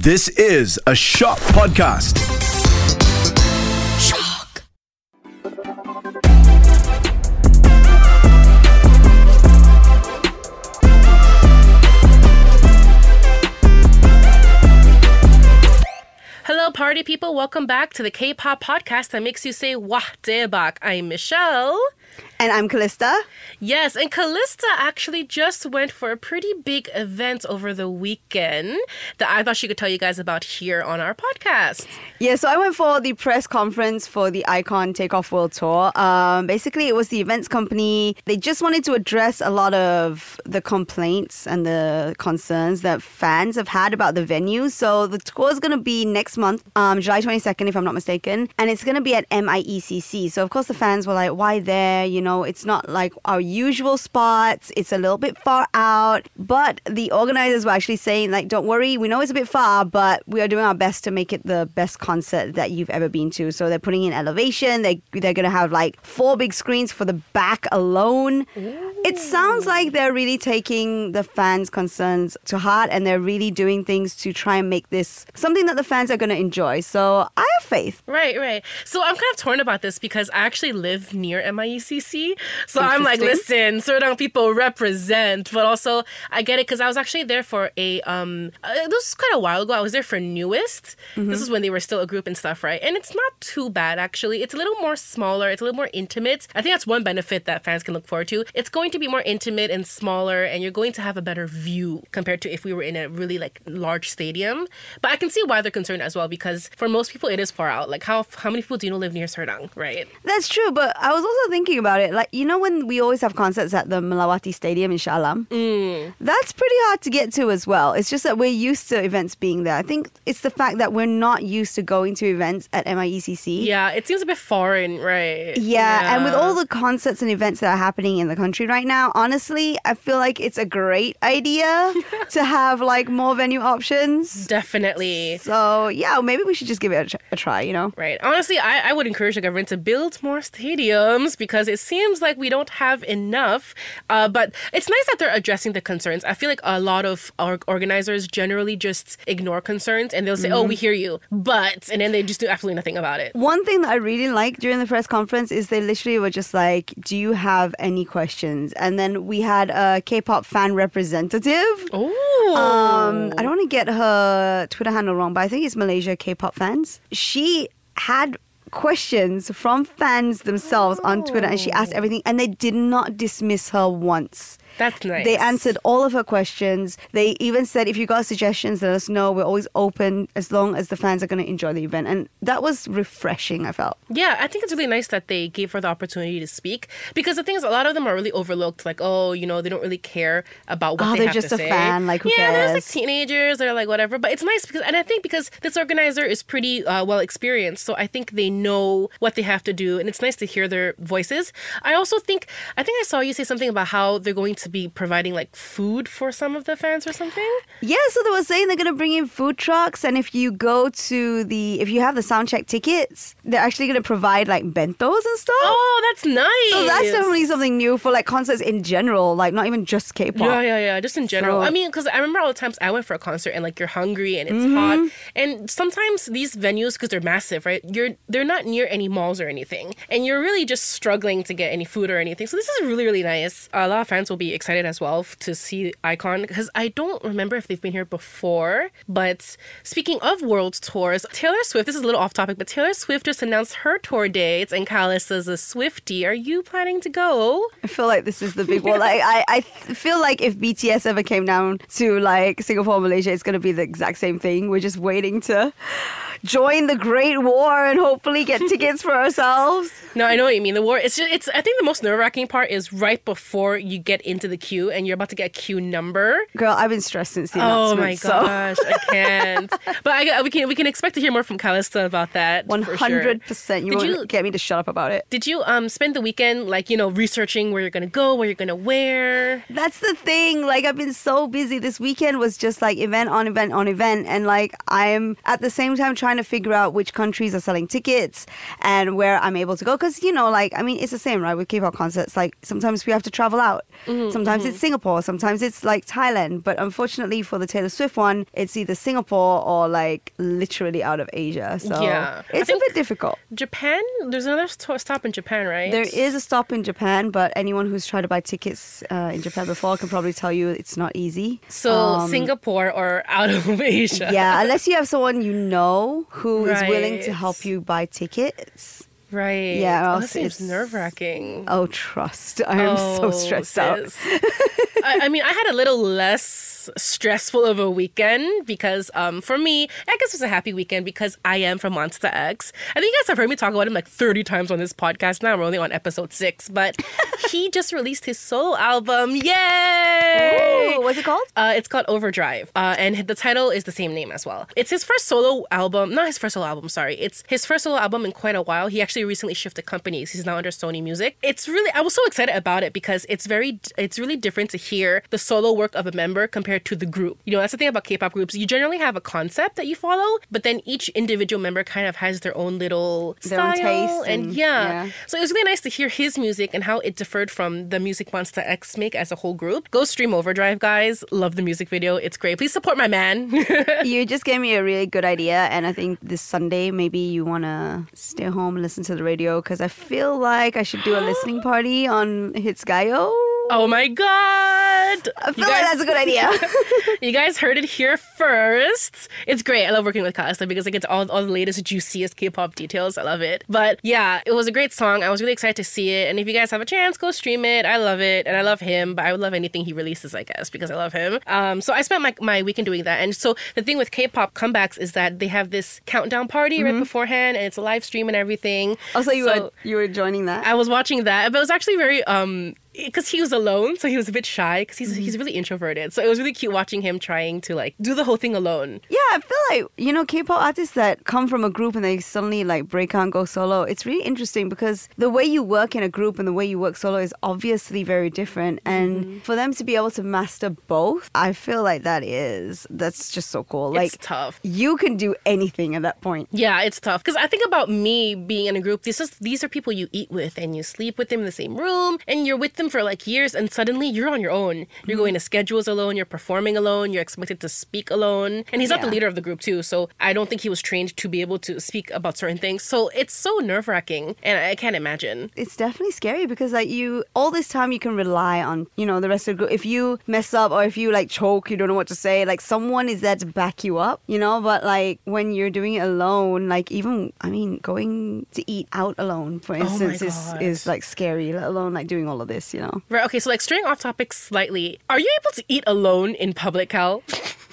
This is a Shock Podcast. Shock. Hello, party people. Welcome back to the K pop podcast that makes you say Wah Daebak. I'm Michelle. And I'm Calista. Yes, and Calista actually just went for a pretty big event over the weekend that I thought she could tell you guys about here on our podcast. Yeah, so I went for the press conference for the iKON Takeoff World Tour. Um, basically, it was the events company. They just wanted to address a lot of the complaints and the concerns that fans have had about the venue. So the tour is going to be next month, um, July 22nd, if I'm not mistaken, and it's going to be at MIECC. So, of course, the fans were like, why there? You know, it's not like our usual spots. It's a little bit far out. But the organizers were actually saying, like, don't worry, we know it's a bit far, but we are doing our best to make it the best concert that you've ever been to. So they're putting in elevation. They they're gonna have like four big screens for the back alone. It sounds like they're really taking the fans' concerns to heart and they're really doing things to try and make this something that the fans are gonna enjoy. So I have faith. Right, right. So I'm kind of torn about this because I actually live near MIECC. So I'm like, listen, Serdang people represent, but also I get it because I was actually there for a um. Uh, this was quite a while ago. I was there for NU'EST. This is when they were still a group and stuff, right? And it's not too bad actually. It's a little more smaller. It's a little more intimate. I think that's one benefit that fans can look forward to. It's going to be more intimate and smaller, and you're going to have a better view compared to if we were in a really like large stadium. But I can see why they're concerned as well because for most people it is far out. Like how how many people do you know live near Serdang, right? That's true, but I was also thinking about it. Like, you know, when we always have concerts at the Malawati Stadium in Shah Alam? Mm. That's pretty hard to get to as well. It's just that we're used to events being there. I think it's the fact that we're not used to going to events at MIECC. Yeah, it seems a bit foreign, right? Yeah, and with all the concerts and events that are happening in the country right now, honestly, I feel like it's a great idea to have like more venue options. definitely. So, yeah, maybe we should just give it a, a try, you know? Right. Honestly, I, I would encourage the government to build more stadiums because it seems like we don't have enough. Uh, but it's nice that they're addressing the concerns. I feel like a lot of our organizers generally just ignore concerns and they'll say, oh, we hear you, but, and then they just do absolutely nothing about it. One thing that I really liked during the press conference is they literally were just like, Do you have any questions? And then we had a K pop fan representative. Oh. Um, I don't want to get her Twitter handle wrong, but I think it's Malaysia K pop fans. She had questions from fans themselves on Twitter and she asked everything and they did not dismiss her once. That's nice. They answered all of her questions. They even said, if you got suggestions, let us know. We're always open as long as the fans are going to enjoy the event. And that was refreshing, I felt. Yeah, I think it's really nice that they gave her the opportunity to speak because the thing is, a lot of them are really overlooked. Like, oh, you know, they don't really care about what Oh, they they're have just a say. fan, like, who yeah, there's like teenagers. They're like whatever, but it's nice because, and I think because this organizer is pretty uh, well experienced, so I think they know what they have to do, and it's nice to hear their voices. I also think, I think I saw you say something about how they're going to be providing like food for some of the fans or something. Yeah, so they were saying they're going to bring in food trucks. And if you go to the, if you have the soundcheck tickets, they're actually going to provide like bentos and stuff. Oh, that's nice. So that's definitely something new for like concerts in general, like not even just K-pop. Yeah, yeah, yeah. Just in general. So- I mean, because I remember all the times I went for a concert and like you're hungry and it's Mm-hmm. hot, and sometimes these venues because they're massive, right? You're they're not near any malls or anything, and you're really just struggling to get any food or anything. So this is really really nice. A lot of fans will be excited as well to see iKON because I don't remember if they've been here before. But speaking of world tours, Taylor Swift. This is a little off topic, but Taylor Swift just announced her tour dates, and Callis is a Swifty. Are you planning to go? I feel like this is the big one. Like I, I feel like if BTS ever came down to like Singapore, Malaysia, it's gonna be the exact same thing. We're just waiting to join the Great War and hopefully get tickets for ourselves. No, I know what you mean. The war. It's just. It's. I think the most nerve wracking part is right before you get into the queue and you're about to get a queue number. Girl, I've been stressed since the Oh announcement. my so- gosh, I can't. but I, we can we can expect to hear more from Calista about that. One for sure. hundred percent. You Did you- get me to shut up about it. Did you um spend the weekend like you know researching where you're gonna go, where you're gonna wear? That's the thing. Like I've been so busy. This weekend was just like event on event on event, and like I'm at the same time trying trying to figure out which countries are selling tickets and where I'm able to go. Because, you know, like, I mean, it's the same, right? With K pop concerts, like, sometimes we have to travel out. sometimes it's Singapore, sometimes it's like Thailand. But unfortunately, for the Taylor Swift one, it's either Singapore or like literally out of Asia. So Yeah. It's a bit difficult. Japan. There's another sto- stop in Japan, right? There is a stop in Japan, but anyone who's tried to buy tickets uh, in Japan before can probably tell you it's not easy. So Um, Singapore or out of Asia. yeah, unless you have someone you know who is willing to help you buy tickets. Right. Yeah, Oh, else it's- nerve wracking. Oh, trust. I am so oh, stressed out. I, I mean, I had a little less stressful of a weekend because, um, for me, I guess it was a happy weekend because I am from MONSTA X. I think you guys have heard me talk about him like 30 times on this podcast. Now we're only on episode six, but he just released his solo album. Yay! Ooh, what's it called? Uh, it's called Overdrive, uh, and the title is the same name as well. It's his first solo album, not his first solo album, sorry. It's his first solo album in quite a while. He actually recently shifted companies. He's now under Sony Music. It's really, I was so excited about it because it's very, it's really different to hear the solo work of a member compared to the group. You know, that's the thing about K-pop groups. You generally have a concept that you follow, but then each individual member kind of has their own little Their own style taste and, and- yeah. yeah. So it was really nice to hear his music and how it differed from the music MONSTA X make as a whole group. Go stream Overdrive, guys. Love the music video. It's great. Please support my man. you just gave me a really good idea, and I think this Sunday maybe you want to stay home and listen to the radio because I feel like I should do a listening party on Hits Gaio. Oh my god. I feel like that's a good idea. you guys heard it here first. It's great. I love working with Kasta because I get all, all the latest, juiciest K-pop details. I love it. But yeah, it was a great song. I was really excited to see it. And if you guys have a chance, go stream it. I love it, and I love him. But I would love anything he releases, I guess, because I love him. Um, so I spent my, my weekend doing that. And so the thing with K-pop comebacks is that they have this countdown party right beforehand, and it's a live stream and everything. also, you So- were you were joining that. I was watching that, but it was actually very um because he was alone, so he was a bit shy because he's he's mm-hmm. really introverted. So it was really cute watching him trying to like do the whole thing alone. Yeah, I feel like you know K-pop artists that come from a group and they suddenly like break out and go solo. It's really interesting because the way you work in a group and the way you work solo is obviously very different. And mm-hmm. for them to be able to master both, I feel like that is that's just so cool. Like it's tough. you can do anything at that point. Yeah, it's tough because I think about me being in a group. This is these are people you eat with and you sleep with them in the same room and you're with them for like years and suddenly you're on your own. You're going to mm-hmm. schedules alone. You're performing alone. You're expected to speak alone. And he's not the leader of the group too, so I don't think he was trained to be able to speak about certain things. So it's so nerve wracking, and I can't imagine. It's definitely scary because like you all this time you can rely on, you know, the rest of the group. If you mess up or if you like choke, you don't know what to say, like someone is there to back you up, you know, but like when you're doing it alone, like even I mean going to eat out alone, for Oh instance, is is like scary, let alone like doing all of this, you know. Right. Okay. So, like, straying off topic slightly, are you able to eat alone in public, Cal?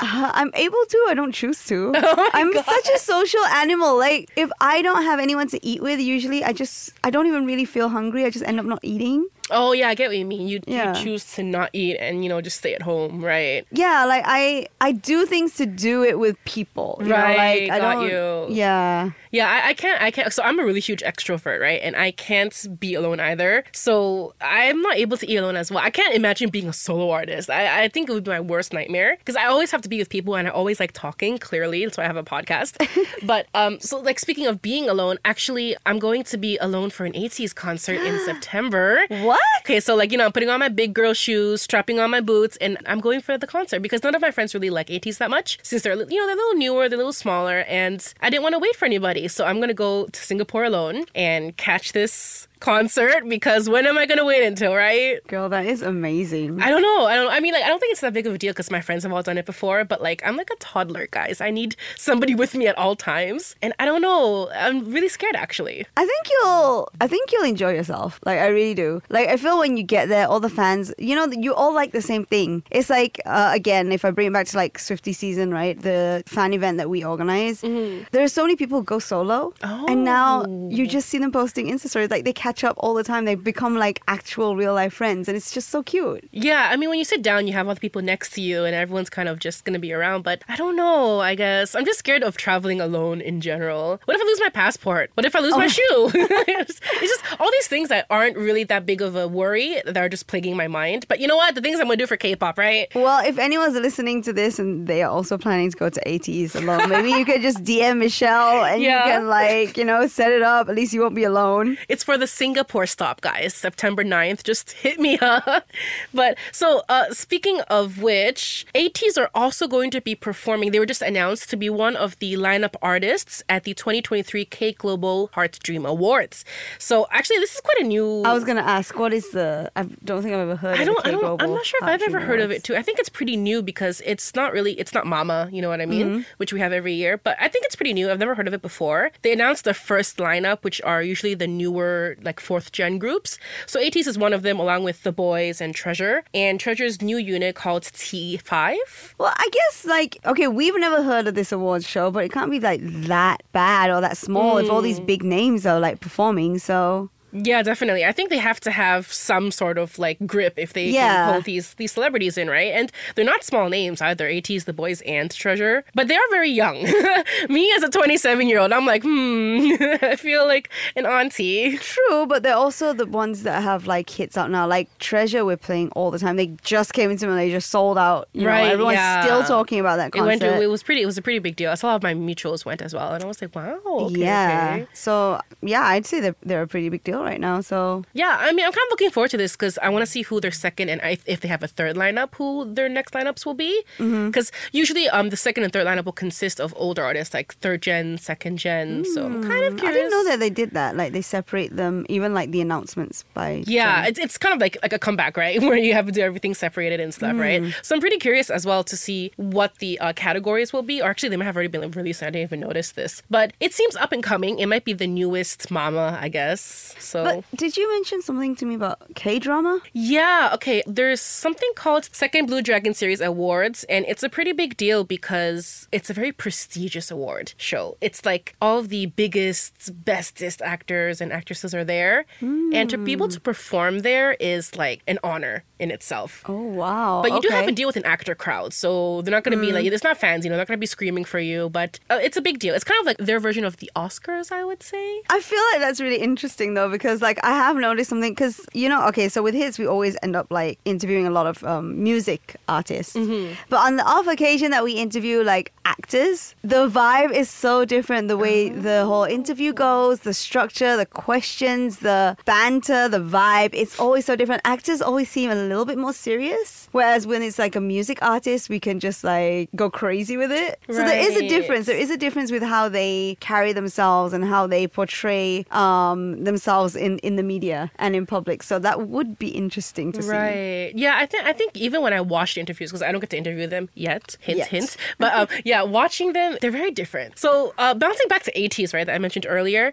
Uh, I'm able to, I don't choose to. Oh I'm such a social animal. Like if I don't have anyone to eat with, usually I just I don't even really feel hungry. I just end up not eating. Oh, yeah. I get what you mean. You, Yeah. you choose to not eat and you know just stay at home, right? Yeah, like I I do things to do it with people. you know, Right, like I got don't. you. Yeah. Yeah, I, I can't. I can't. So I'm a really huge extrovert, right? And I can't be alone either. So I'm not able to eat alone as well. I can't imagine being a solo artist. I, I think it would be my worst nightmare because I always have to be with people and I always like talking. Clearly, that's why I have a podcast. but um, so like speaking of being alone, actually, I'm going to be alone for an ATEEZ concert in September. What? Okay, so like you know, I'm putting on my big girl shoes, strapping on my boots, and I'm going for the concert because none of my friends really like ATEEZ that much since they're you know they're a little newer, they're a little smaller, and I didn't want to wait for anybody, so I'm gonna go to Singapore alone and catch this concert because when am I gonna wait until right? Girl, that is amazing. I don't know. I don't. I mean, like, I don't think it's that big of a deal because my friends have all done it before. But like, I'm like a toddler, guys. I need somebody with me at all times, and I don't know. I'm really scared, actually. I think you'll I think you'll enjoy yourself. Like I really do. Like I feel when you get there, all the fans, you know, you all like the same thing. It's like uh, again, if I bring it back to like Swifty season, right, the fan event that we organize, there are so many people who go solo, Oh. and now you just see them posting Insta stories. Like they catch up all the time. They become like actual real life friends, and it's just so cute. Yeah, I mean, when you sit down, you have other people next to you, and everyone's kind of just gonna be around. But I don't know. I guess I'm just scared of traveling alone in general. What if I lose my passport? What if I lose my oh. shoe? it's just all these things that aren't really that big of a worry that are just plaguing my mind. But you know what? The things I'm gonna do for K-pop, right? Well, if anyone's listening to this and they are also planning to go to ATEEZ alone, maybe you could just DM Michelle and Yeah. you can like you know set it up. At least you won't be alone. It's for the Singapore stop, guys. September 9th. Just hit me up. But so, uh, speaking of which, ATEEZ are also going to be performing. They were just announced to be one of the lineup artists at the 2023 K Global Heart Dream Awards. So, actually, this is quite a new. I was gonna ask, what is the? I don't think I've ever heard. I of don't, the I don't, I'm not sure if Art I've ever Dream heard of it too. I think it's pretty new because it's not really, it's not Mama, you know what I mean? Mm-hmm. Which we have every year, but I think it's pretty new. I've never heard of it before. They announced the first lineup, which are usually the newer, like fourth gen groups. So ATEEZ is one of them, along with The Boyz and Treasure. And Treasure's new unit called T5. Well, I guess like okay, we've never heard of this awards show, but it can't be like that bad or that small if all Mm. these big names are like performing. So Yeah, definitely. I think they have to have some sort of like grip if they Yeah. can pull these these celebrities in, right? And they're not small names either. ATEEZ The Boyz and Treasure, but they are very young. Me as a 27 year old, I'm like, hmm, I feel like an auntie. true, but they're also the ones that have like hits out now. Like Treasure, we're playing all the time. They just came into Malaysia, sold out. You Right, know, everyone's yeah. still talking about that It concert. went it was pretty. It was a pretty big deal. I saw a lot of my mutuals went as well, and I was like, wow. Okay, yeah. okay. So yeah, I'd say they're they're a pretty big deal right now. So Yeah, I mean, I'm kind of looking forward to this because I want to see who their second and if, if they have a third lineup, who their next lineups will be. Because usually, um, the second and third lineup will consist of older artists, like third gen, second gen. So I'm kind of curious. I curious. didn't know that they did that. Like they separate them, even like the announcements by. Yeah, gen. it's, it's kind of like like a comeback, right? Where you have to do everything separated and stuff, right? So I'm pretty curious as well to see what the uh, categories will be. Or actually, they might have already been released. and I didn't even notice this, but it seems up and coming. It might be the newest Mama, I guess. So But did you mention something to me about K drama? Yeah, okay. There's something called Second Blue Dragon Series Awards, and it's a pretty big deal because it's a very prestigious award show. It's like all of the biggest, bestest actors and actresses are there. And to be able to perform there is like an honor in itself. Oh wow! But you do have to deal with an actor crowd, so they're not going to be like it's not fans, you know, they're not going to be screaming for you. But uh, it's a big deal. It's kind of like their version of the Oscars, I would say. I feel like that's really interesting though because like I have noticed something because you know okay so with hits we always end up like interviewing a lot of um, music artists. Mm-hmm. but on the off occasion that we interview like actors the vibe is so different the way Oh. the whole interview goes the structure the questions the banter the vibe it's always so different. Actors always seem a little bit more serious whereas when it's like a music artist we can just like go crazy with it. So there is a difference. There is a difference with how they carry themselves and how they portray um, themselves in, in the media and in public. So that would be interesting to see. Right. Yeah, I think I think even when I watched interviews because I don't get to interview them yet. Hint, Yet. hint. But um, yeah, watching them, they're very different. So uh, bouncing back to ATEEZ, right, that I mentioned earlier,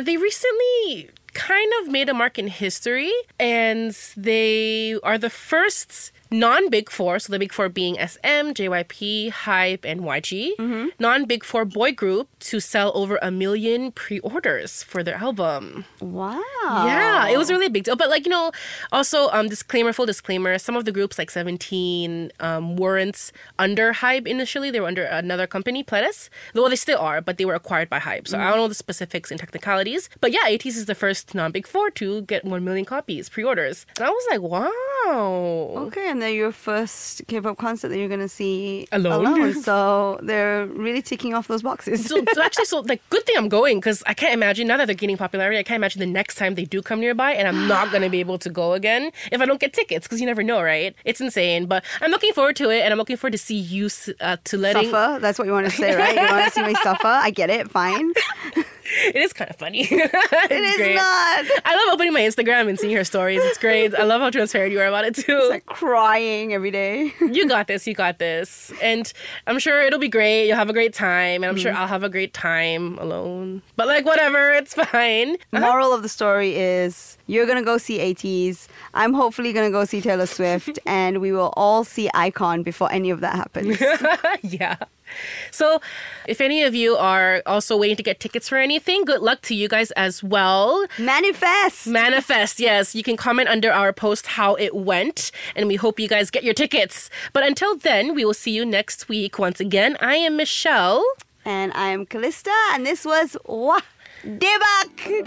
they recently kind of made a mark in history, and they are the first non Big Four, so the Big Four being SM, JYP, HYBE, and YG, Mm-hmm. non Big Four boy group to sell over a million pre orders for their album. Wow. Yeah, it was really a big deal. But like you know, also um, disclaimer, full disclaimer. Some of the groups like Seventeen um, weren't under HYBE initially. They were under another company, Pledis. Well, they still are, but they were acquired by HYBE. So I don't know the specifics and technicalities. But yeah, ATEEZ is the first non-big four to get one million copies pre-orders, and I was like, wow. Okay, and they're your first K-pop concert that you're gonna see Alone. So they're really ticking off those boxes. So, so actually, so like, good thing I'm going because I can't imagine now that they're gaining popularity. I can't imagine the next time they do come nearby, and I'm not gonna be able to go again if I don't get tickets because you never know, right? It's insane, but I'm looking forward to it, and I'm looking forward to see you uh, to letting. suffer. That's what you want to say, right? You want to see me suffer. I get it. Fine. It is kind of funny. it is great. not. I love opening my Instagram and seeing her stories. It's great. I love how transparent you are about it too. It's like crying every day. you got this. You got this. And I'm sure it'll be great. You'll have a great time, and I'm sure mm-hmm. I'll have a great time alone. But like, whatever, it's fine. Uh-huh. Moral of the story is you're gonna go see ATEEZ. I'm hopefully gonna go see Taylor Swift, and we will all see iKON before any of that happens. yeah. So, if any of you are also waiting to get tickets for anything, good luck to you guys as well. Manifest. Manifest, yes. You can comment under our post how it went, and we hope you guys get your tickets. But until then, we will see you next week. Once again, I am Michelle. and I am Calista, and this was Wah Daebak.